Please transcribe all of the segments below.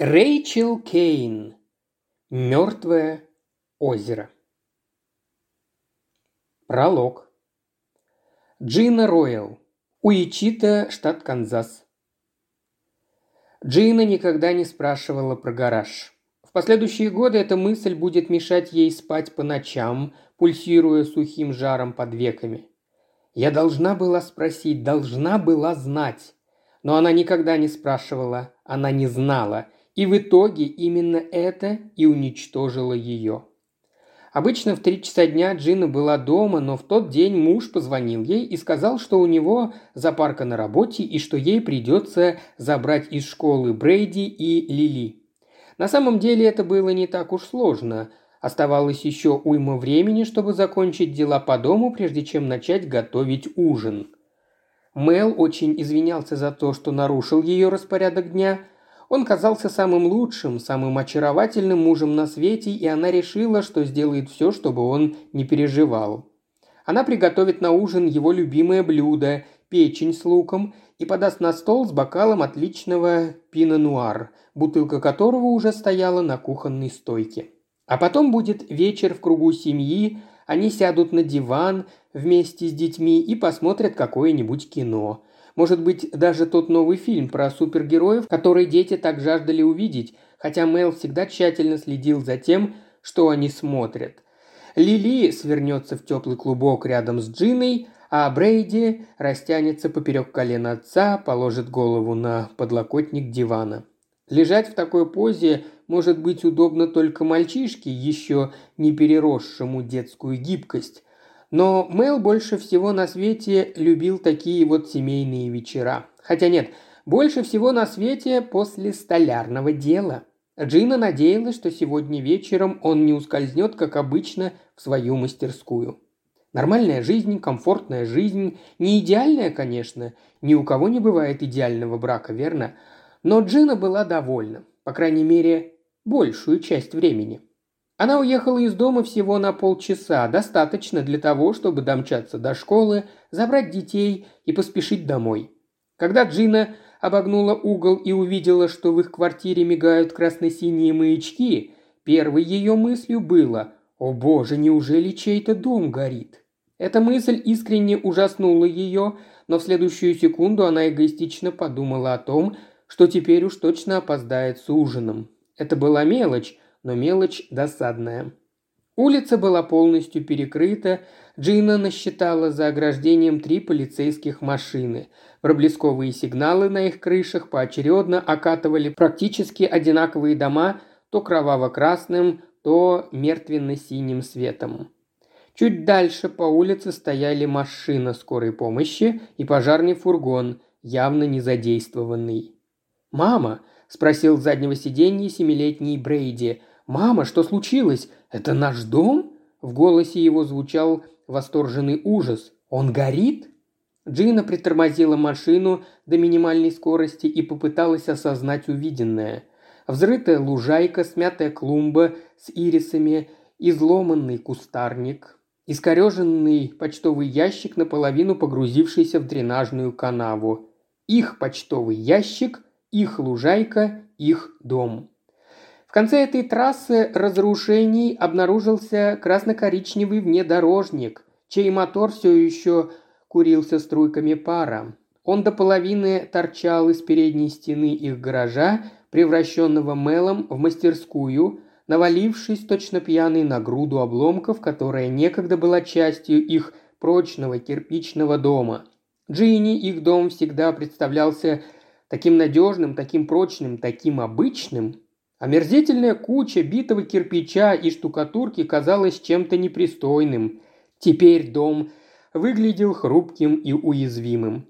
Рэйчел Кейн. Мертвое озеро. Пролог. Джина Ройл. Уичита, штат Канзас. Джина никогда не спрашивала про гараж. В последующие годы эта мысль будет мешать ей спать по ночам, пульсируя сухим жаром под веками. Я должна была спросить, должна была знать. Но она никогда не спрашивала, она не знала – и в итоге именно это и уничтожило ее. Обычно в три часа дня Джина была дома, но в тот день муж позвонил ей и сказал, что у него запарка на работе и что ей придется забрать из школы Брейди и Лили. На самом деле это было не так уж сложно. Оставалось еще уйма времени, чтобы закончить дела по дому, прежде чем начать готовить ужин. Мел очень извинялся за то, что нарушил ее распорядок дня – он казался самым лучшим, самым очаровательным мужем на свете, и она решила, что сделает все, чтобы он не переживал. Она приготовит на ужин его любимое блюдо – печень с луком, и подаст на стол с бокалом отличного пино-нуар, бутылка которого уже стояла на кухонной стойке. А потом будет вечер в кругу семьи, они сядут на диван вместе с детьми и посмотрят какое-нибудь кино. Может быть, даже тот новый фильм про супергероев, который дети так жаждали увидеть, хотя Мэл всегда тщательно следил за тем, что они смотрят. Лили свернется в теплый клубок рядом с Джиной, а Брейди растянется поперек колена отца, положит голову на подлокотник дивана. Лежать в такой позе может быть удобно только мальчишке, еще не переросшему детскую гибкость. Но Мэл больше всего на свете любил такие вот семейные вечера. Хотя нет, больше всего на свете после столярного дела. Джина надеялась, что сегодня вечером он не ускользнет, как обычно, в свою мастерскую. Нормальная жизнь, комфортная жизнь, не идеальная, конечно, ни у кого не бывает идеального брака, верно? Но Джина была довольна, по крайней мере, большую часть времени. Она уехала из дома всего на полчаса, достаточно для того, чтобы домчаться до школы, забрать детей и поспешить домой. Когда Джина обогнула угол и увидела, что в их квартире мигают красно-синие маячки, первой ее мыслью было «О боже, неужели чей-то дом горит?» Эта мысль искренне ужаснула ее, но в следующую секунду она эгоистично подумала о том, что теперь уж точно опоздает с ужином. Это была мелочь, но мелочь досадная. Улица была полностью перекрыта, Джина насчитала за ограждением три полицейских машины. Проблесковые сигналы на их крышах поочередно окатывали практически одинаковые дома то кроваво-красным, то мертвенно-синим светом. Чуть дальше по улице стояли машина скорой помощи и пожарный фургон, явно не задействованный. «Мама!» – спросил с заднего сиденья семилетний Брейди. «Мама, что случилось? Это наш дом?» В голосе его звучал восторженный ужас. «Он горит?» Джина притормозила машину до минимальной скорости и попыталась осознать увиденное. Взрытая лужайка, смятая клумба с ирисами, изломанный кустарник, искореженный почтовый ящик, наполовину погрузившийся в дренажную канаву. Их почтовый ящик, их лужайка, их дом. В конце этой трассы разрушений обнаружился красно-коричневый внедорожник, чей мотор все еще курился струйками пара. Он до половины торчал из передней стены их гаража, превращенного Мелом в мастерскую, навалившись точно пьяный на груду обломков, которая некогда была частью их прочного кирпичного дома. Джинни их дом всегда представлялся таким надежным, таким прочным, таким обычным, Омерзительная куча битого кирпича и штукатурки казалась чем-то непристойным. Теперь дом выглядел хрупким и уязвимым.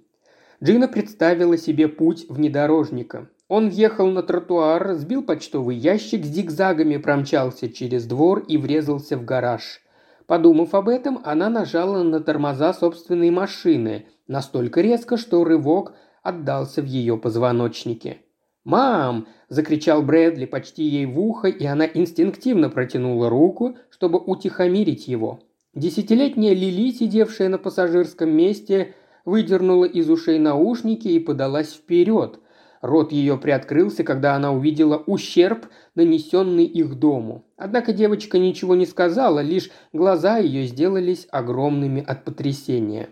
Джина представила себе путь внедорожника. Он въехал на тротуар, сбил почтовый ящик, зигзагами промчался через двор и врезался в гараж. Подумав об этом, она нажала на тормоза собственной машины, настолько резко, что рывок отдался в ее позвоночнике. «Мам!» – закричал Брэдли почти ей в ухо, и она инстинктивно протянула руку, чтобы утихомирить его. Десятилетняя Лили, сидевшая на пассажирском месте, выдернула из ушей наушники и подалась вперед. Рот ее приоткрылся, когда она увидела ущерб, нанесенный их дому. Однако девочка ничего не сказала, лишь глаза ее сделались огромными от потрясения.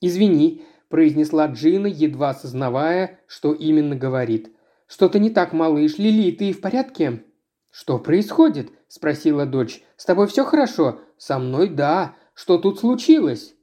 «Извини», – произнесла Джина, едва осознавая, что именно говорит. «Что-то не так, малыш. Лили, ты в порядке?» «Что происходит?» – спросила дочь. «С тобой все хорошо?» «Со мной да. Что тут случилось?»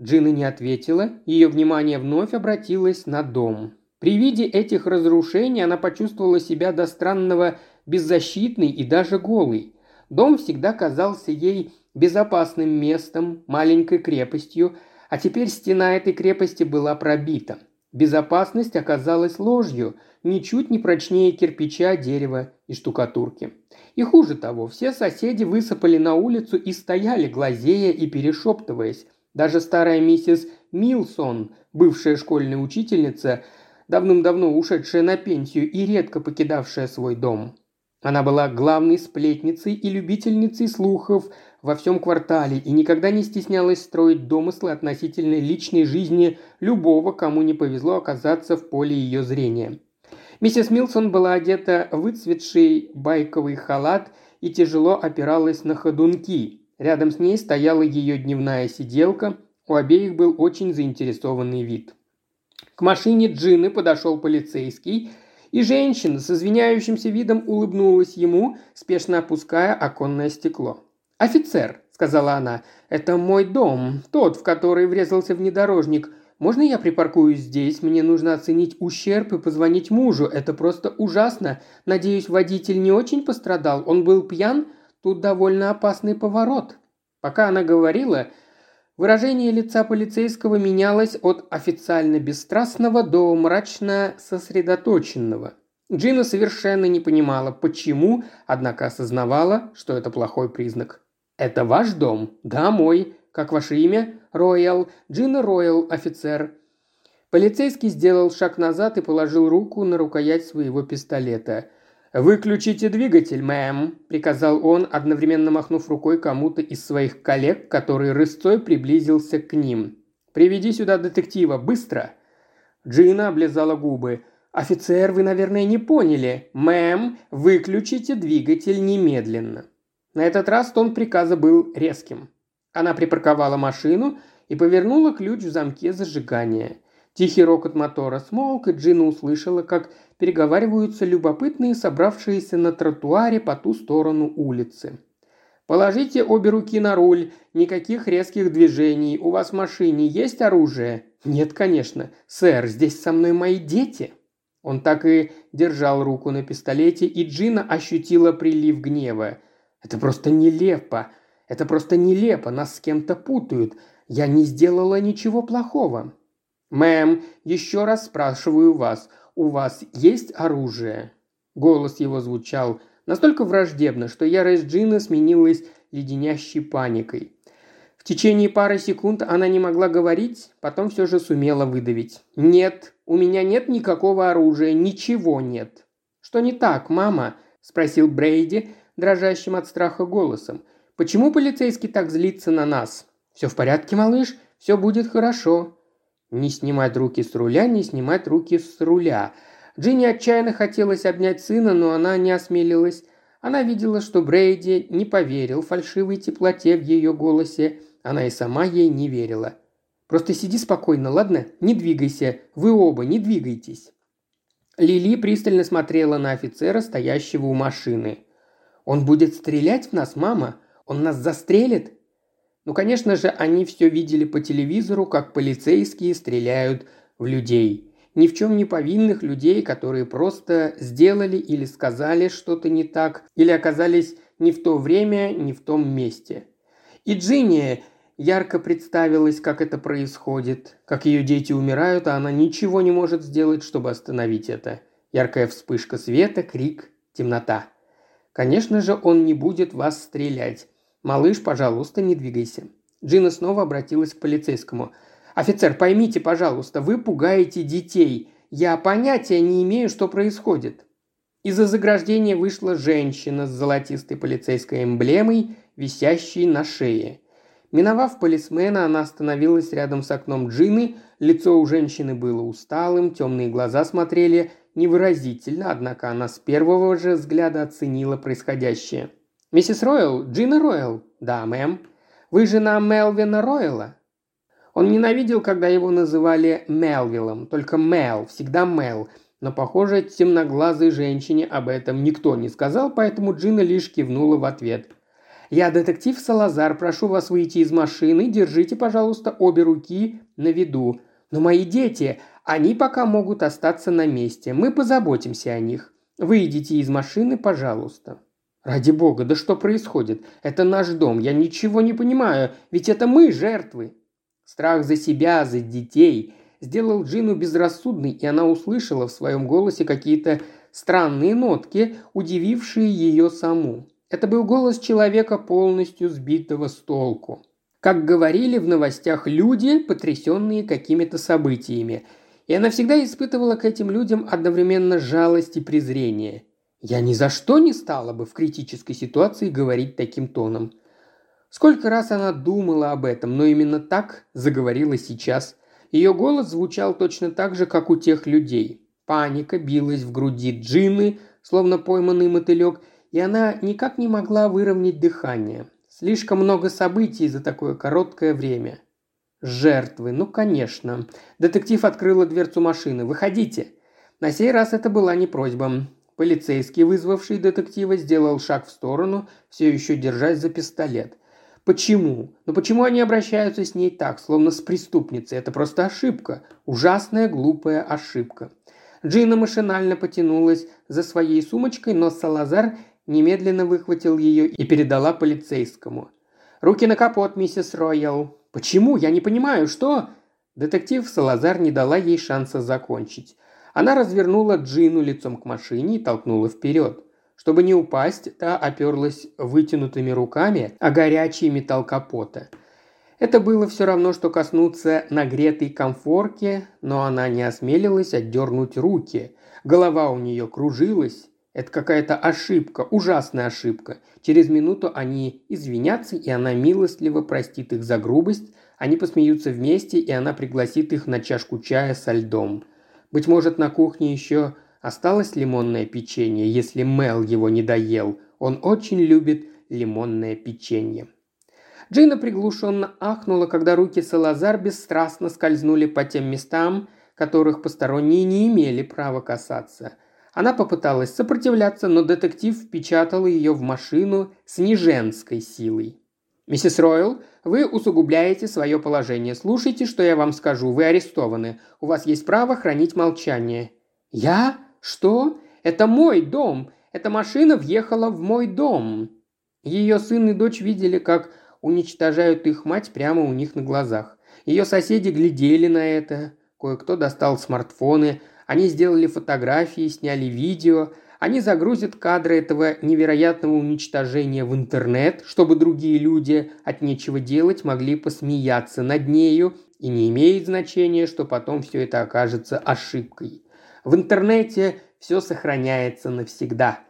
Джина не ответила, ее внимание вновь обратилось на дом. При виде этих разрушений она почувствовала себя до странного беззащитной и даже голой. Дом всегда казался ей безопасным местом, маленькой крепостью, а теперь стена этой крепости была пробита. Безопасность оказалась ложью, ничуть не прочнее кирпича, дерева и штукатурки. И хуже того, все соседи высыпали на улицу и стояли, глазея и перешептываясь. Даже старая миссис Милсон, бывшая школьная учительница, давным-давно ушедшая на пенсию и редко покидавшая свой дом. Она была главной сплетницей и любительницей слухов во всем квартале и никогда не стеснялась строить домыслы относительно личной жизни любого, кому не повезло оказаться в поле ее зрения. Миссис Милсон была одета в выцветший байковый халат и тяжело опиралась на ходунки. Рядом с ней стояла ее дневная сиделка, у обеих был очень заинтересованный вид. К машине Джины подошел полицейский, и женщина с извиняющимся видом улыбнулась ему, спешно опуская оконное стекло. «Офицер», — сказала она, — «это мой дом, тот, в который врезался внедорожник. Можно я припаркуюсь здесь? Мне нужно оценить ущерб и позвонить мужу. Это просто ужасно. Надеюсь, водитель не очень пострадал. Он был пьян? Тут довольно опасный поворот». Пока она говорила, Выражение лица полицейского менялось от официально бесстрастного до мрачно сосредоточенного. Джина совершенно не понимала, почему, однако осознавала, что это плохой признак. «Это ваш дом?» «Да, мой. Как ваше имя?» «Роял. Джина Роял, офицер». Полицейский сделал шаг назад и положил руку на рукоять своего пистолета – «Выключите двигатель, мэм», – приказал он, одновременно махнув рукой кому-то из своих коллег, который рысцой приблизился к ним. «Приведи сюда детектива, быстро!» Джина облизала губы. «Офицер, вы, наверное, не поняли. Мэм, выключите двигатель немедленно». На этот раз тон приказа был резким. Она припарковала машину и повернула ключ в замке зажигания. Тихий рокот мотора смолк, и Джина услышала, как переговариваются любопытные, собравшиеся на тротуаре по ту сторону улицы. «Положите обе руки на руль, никаких резких движений. У вас в машине есть оружие?» «Нет, конечно. Сэр, здесь со мной мои дети». Он так и держал руку на пистолете, и Джина ощутила прилив гнева. «Это просто нелепо. Это просто нелепо. Нас с кем-то путают. Я не сделала ничего плохого. «Мэм, еще раз спрашиваю вас, у вас есть оружие?» Голос его звучал настолько враждебно, что ярость Джина сменилась леденящей паникой. В течение пары секунд она не могла говорить, потом все же сумела выдавить. «Нет, у меня нет никакого оружия, ничего нет». «Что не так, мама?» – спросил Брейди, дрожащим от страха голосом. «Почему полицейский так злится на нас?» «Все в порядке, малыш, все будет хорошо», не снимать руки с руля, не снимать руки с руля. Джинни отчаянно хотелось обнять сына, но она не осмелилась. Она видела, что Брейди не поверил фальшивой теплоте в ее голосе. Она и сама ей не верила. «Просто сиди спокойно, ладно? Не двигайся. Вы оба не двигайтесь». Лили пристально смотрела на офицера, стоящего у машины. «Он будет стрелять в нас, мама? Он нас застрелит?» Ну, конечно же, они все видели по телевизору, как полицейские стреляют в людей. Ни в чем не повинных людей, которые просто сделали или сказали что-то не так, или оказались не в то время, не в том месте. И Джинни ярко представилась, как это происходит, как ее дети умирают, а она ничего не может сделать, чтобы остановить это. Яркая вспышка света, крик, темнота. Конечно же, он не будет вас стрелять. «Малыш, пожалуйста, не двигайся». Джина снова обратилась к полицейскому. «Офицер, поймите, пожалуйста, вы пугаете детей. Я понятия не имею, что происходит». Из-за заграждения вышла женщина с золотистой полицейской эмблемой, висящей на шее. Миновав полисмена, она остановилась рядом с окном Джины, лицо у женщины было усталым, темные глаза смотрели невыразительно, однако она с первого же взгляда оценила происходящее. «Миссис Ройл? Джина Ройл?» «Да, мэм». «Вы жена Мелвина Ройла?» Он ненавидел, когда его называли Мелвиллом, только Мел, всегда Мел, но, похоже, темноглазой женщине об этом никто не сказал, поэтому Джина лишь кивнула в ответ. «Я детектив Салазар, прошу вас выйти из машины, держите, пожалуйста, обе руки на виду. Но мои дети, они пока могут остаться на месте, мы позаботимся о них. Выйдите из машины, пожалуйста». «Ради бога, да что происходит? Это наш дом, я ничего не понимаю, ведь это мы жертвы». Страх за себя, за детей сделал Джину безрассудной, и она услышала в своем голосе какие-то странные нотки, удивившие ее саму. Это был голос человека, полностью сбитого с толку. Как говорили в новостях люди, потрясенные какими-то событиями. И она всегда испытывала к этим людям одновременно жалость и презрение. Я ни за что не стала бы в критической ситуации говорить таким тоном. Сколько раз она думала об этом, но именно так заговорила сейчас. Ее голос звучал точно так же, как у тех людей. Паника билась в груди Джины, словно пойманный мотылек, и она никак не могла выровнять дыхание. Слишком много событий за такое короткое время. Жертвы, ну конечно. Детектив открыла дверцу машины. «Выходите!» На сей раз это была не просьба. Полицейский, вызвавший детектива, сделал шаг в сторону, все еще держась за пистолет. Почему? Ну почему они обращаются с ней так, словно с преступницей? Это просто ошибка. Ужасная, глупая ошибка. Джина машинально потянулась за своей сумочкой, но Салазар немедленно выхватил ее и передала полицейскому. «Руки на капот, миссис Роял». «Почему? Я не понимаю, что...» Детектив Салазар не дала ей шанса закончить. Она развернула Джину лицом к машине и толкнула вперед. Чтобы не упасть, та оперлась вытянутыми руками о горячий металл капота. Это было все равно, что коснуться нагретой комфорки, но она не осмелилась отдернуть руки. Голова у нее кружилась, это какая-то ошибка, ужасная ошибка. Через минуту они извинятся, и она милостливо простит их за грубость, они посмеются вместе, и она пригласит их на чашку чая со льдом. Быть может, на кухне еще осталось лимонное печенье, если Мел его не доел. Он очень любит лимонное печенье. Джина приглушенно ахнула, когда руки Салазар бесстрастно скользнули по тем местам, которых посторонние не имели права касаться – она попыталась сопротивляться, но детектив впечатал ее в машину с неженской силой. «Миссис Ройл, вы усугубляете свое положение. Слушайте, что я вам скажу. Вы арестованы. У вас есть право хранить молчание». «Я? Что? Это мой дом. Эта машина въехала в мой дом». Ее сын и дочь видели, как уничтожают их мать прямо у них на глазах. Ее соседи глядели на это. Кое-кто достал смартфоны, они сделали фотографии, сняли видео, они загрузят кадры этого невероятного уничтожения в интернет, чтобы другие люди от нечего делать могли посмеяться над нею, и не имеет значения, что потом все это окажется ошибкой. В интернете все сохраняется навсегда.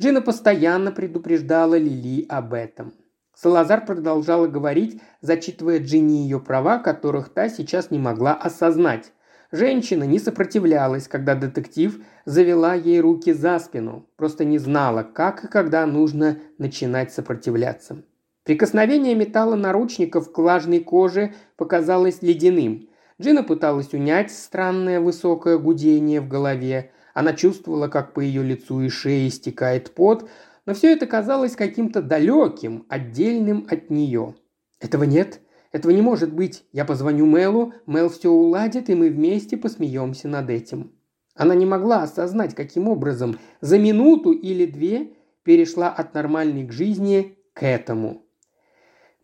Джина постоянно предупреждала Лили об этом. Салазар продолжала говорить, зачитывая Джинни ее права, которых та сейчас не могла осознать. Женщина не сопротивлялась, когда детектив завела ей руки за спину, просто не знала, как и когда нужно начинать сопротивляться. Прикосновение металла наручников к влажной коже показалось ледяным. Джина пыталась унять странное высокое гудение в голове. Она чувствовала, как по ее лицу и шее стекает пот, но все это казалось каким-то далеким, отдельным от нее. «Этого нет», этого не может быть. Я позвоню Мелу, Мел все уладит, и мы вместе посмеемся над этим». Она не могла осознать, каким образом за минуту или две перешла от нормальной к жизни к этому.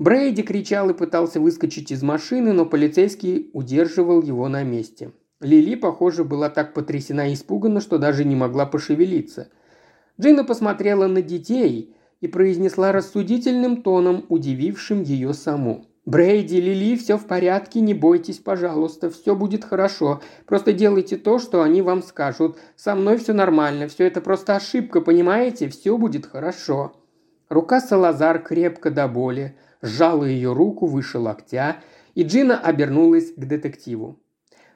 Брейди кричал и пытался выскочить из машины, но полицейский удерживал его на месте. Лили, похоже, была так потрясена и испугана, что даже не могла пошевелиться. Джина посмотрела на детей и произнесла рассудительным тоном, удивившим ее саму. Брейди, Лили, все в порядке, не бойтесь, пожалуйста, все будет хорошо. Просто делайте то, что они вам скажут. Со мной все нормально, все это просто ошибка, понимаете? Все будет хорошо». Рука Салазар крепко до боли, сжала ее руку выше локтя, и Джина обернулась к детективу.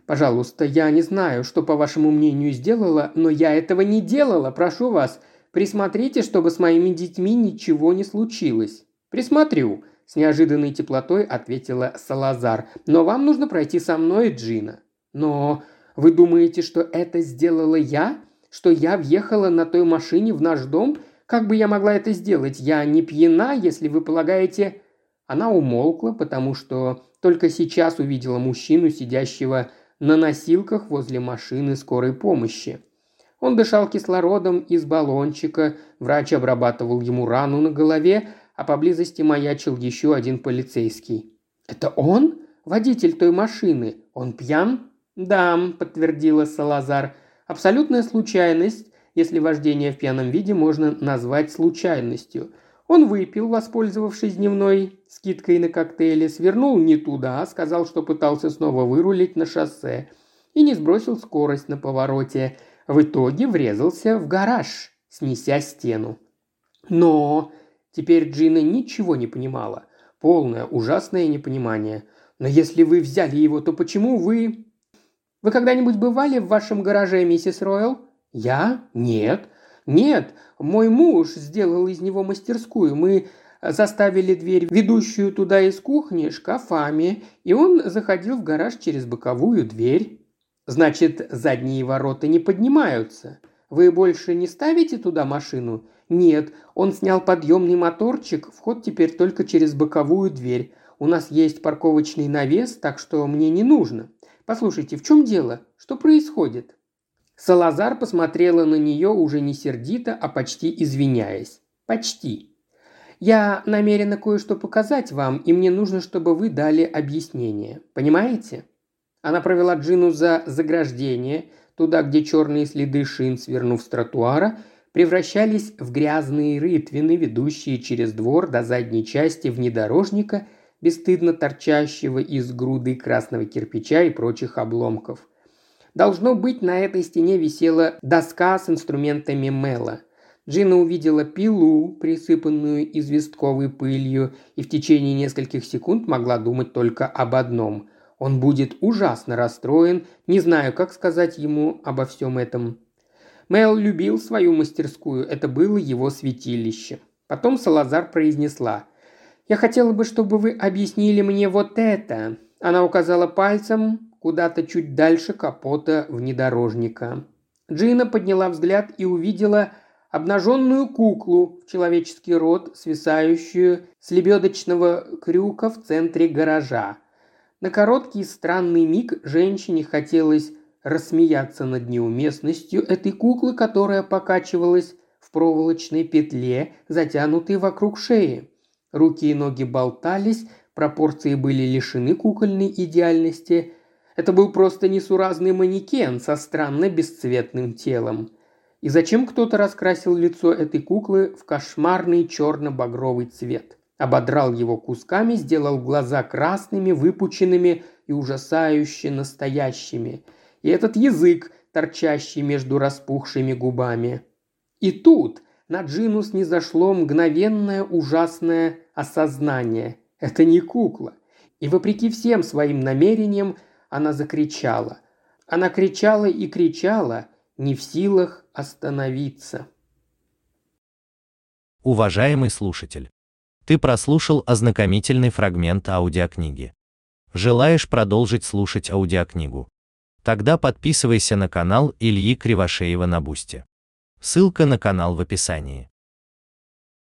Пожалуйста, я не знаю, что, по вашему мнению, сделала, но я этого не делала. Прошу вас, присмотрите, чтобы с моими детьми ничего не случилось». «Присмотрю», – с неожиданной теплотой ответила Салазар. «Но вам нужно пройти со мной, Джина». «Но вы думаете, что это сделала я? Что я въехала на той машине в наш дом? Как бы я могла это сделать? Я не пьяна, если вы полагаете...» Она умолкла, потому что только сейчас увидела мужчину, сидящего на носилках возле машины скорой помощи. Он дышал кислородом из баллончика, врач обрабатывал ему рану на голове, а поблизости маячил еще один полицейский. «Это он? Водитель той машины? Он пьян?» «Да», – подтвердила Салазар. «Абсолютная случайность, если вождение в пьяном виде можно назвать случайностью. Он выпил, воспользовавшись дневной скидкой на коктейли, свернул не туда, сказал, что пытался снова вырулить на шоссе и не сбросил скорость на повороте. В итоге врезался в гараж, снеся стену. Но теперь Джина ничего не понимала. Полное, ужасное непонимание. Но если вы взяли его, то почему вы... Вы когда-нибудь бывали в вашем гараже, миссис Ройл? Я? Нет. Нет, мой муж сделал из него мастерскую. Мы заставили дверь, ведущую туда из кухни, шкафами, и он заходил в гараж через боковую дверь. Значит, задние ворота не поднимаются. Вы больше не ставите туда машину? Нет, он снял подъемный моторчик, вход теперь только через боковую дверь. У нас есть парковочный навес, так что мне не нужно. Послушайте, в чем дело? Что происходит? Салазар посмотрела на нее уже не сердито, а почти извиняясь. «Почти. Я намерена кое-что показать вам, и мне нужно, чтобы вы дали объяснение. Понимаете?» Она провела Джину за заграждение, туда, где черные следы шин, свернув с тротуара, превращались в грязные рытвины, ведущие через двор до задней части внедорожника, бесстыдно торчащего из груды красного кирпича и прочих обломков – Должно быть, на этой стене висела доска с инструментами Мэла. Джина увидела пилу, присыпанную известковой пылью, и в течение нескольких секунд могла думать только об одном. Он будет ужасно расстроен, не знаю, как сказать ему обо всем этом. Мэл любил свою мастерскую, это было его святилище. Потом Салазар произнесла. «Я хотела бы, чтобы вы объяснили мне вот это». Она указала пальцем куда-то чуть дальше капота внедорожника. Джина подняла взгляд и увидела обнаженную куклу в человеческий рот, свисающую с лебедочного крюка в центре гаража. На короткий странный миг женщине хотелось рассмеяться над неуместностью этой куклы, которая покачивалась в проволочной петле, затянутой вокруг шеи. Руки и ноги болтались, пропорции были лишены кукольной идеальности – это был просто несуразный манекен со странно бесцветным телом. И зачем кто-то раскрасил лицо этой куклы в кошмарный черно-багровый цвет? Ободрал его кусками, сделал глаза красными, выпученными и ужасающе настоящими. И этот язык, торчащий между распухшими губами. И тут на не зашло мгновенное ужасное осознание. Это не кукла. И вопреки всем своим намерениям, она закричала. Она кричала и кричала, не в силах остановиться. Уважаемый слушатель, ты прослушал ознакомительный фрагмент аудиокниги. Желаешь продолжить слушать аудиокнигу? Тогда подписывайся на канал Ильи Кривошеева на Бусте. Ссылка на канал в описании.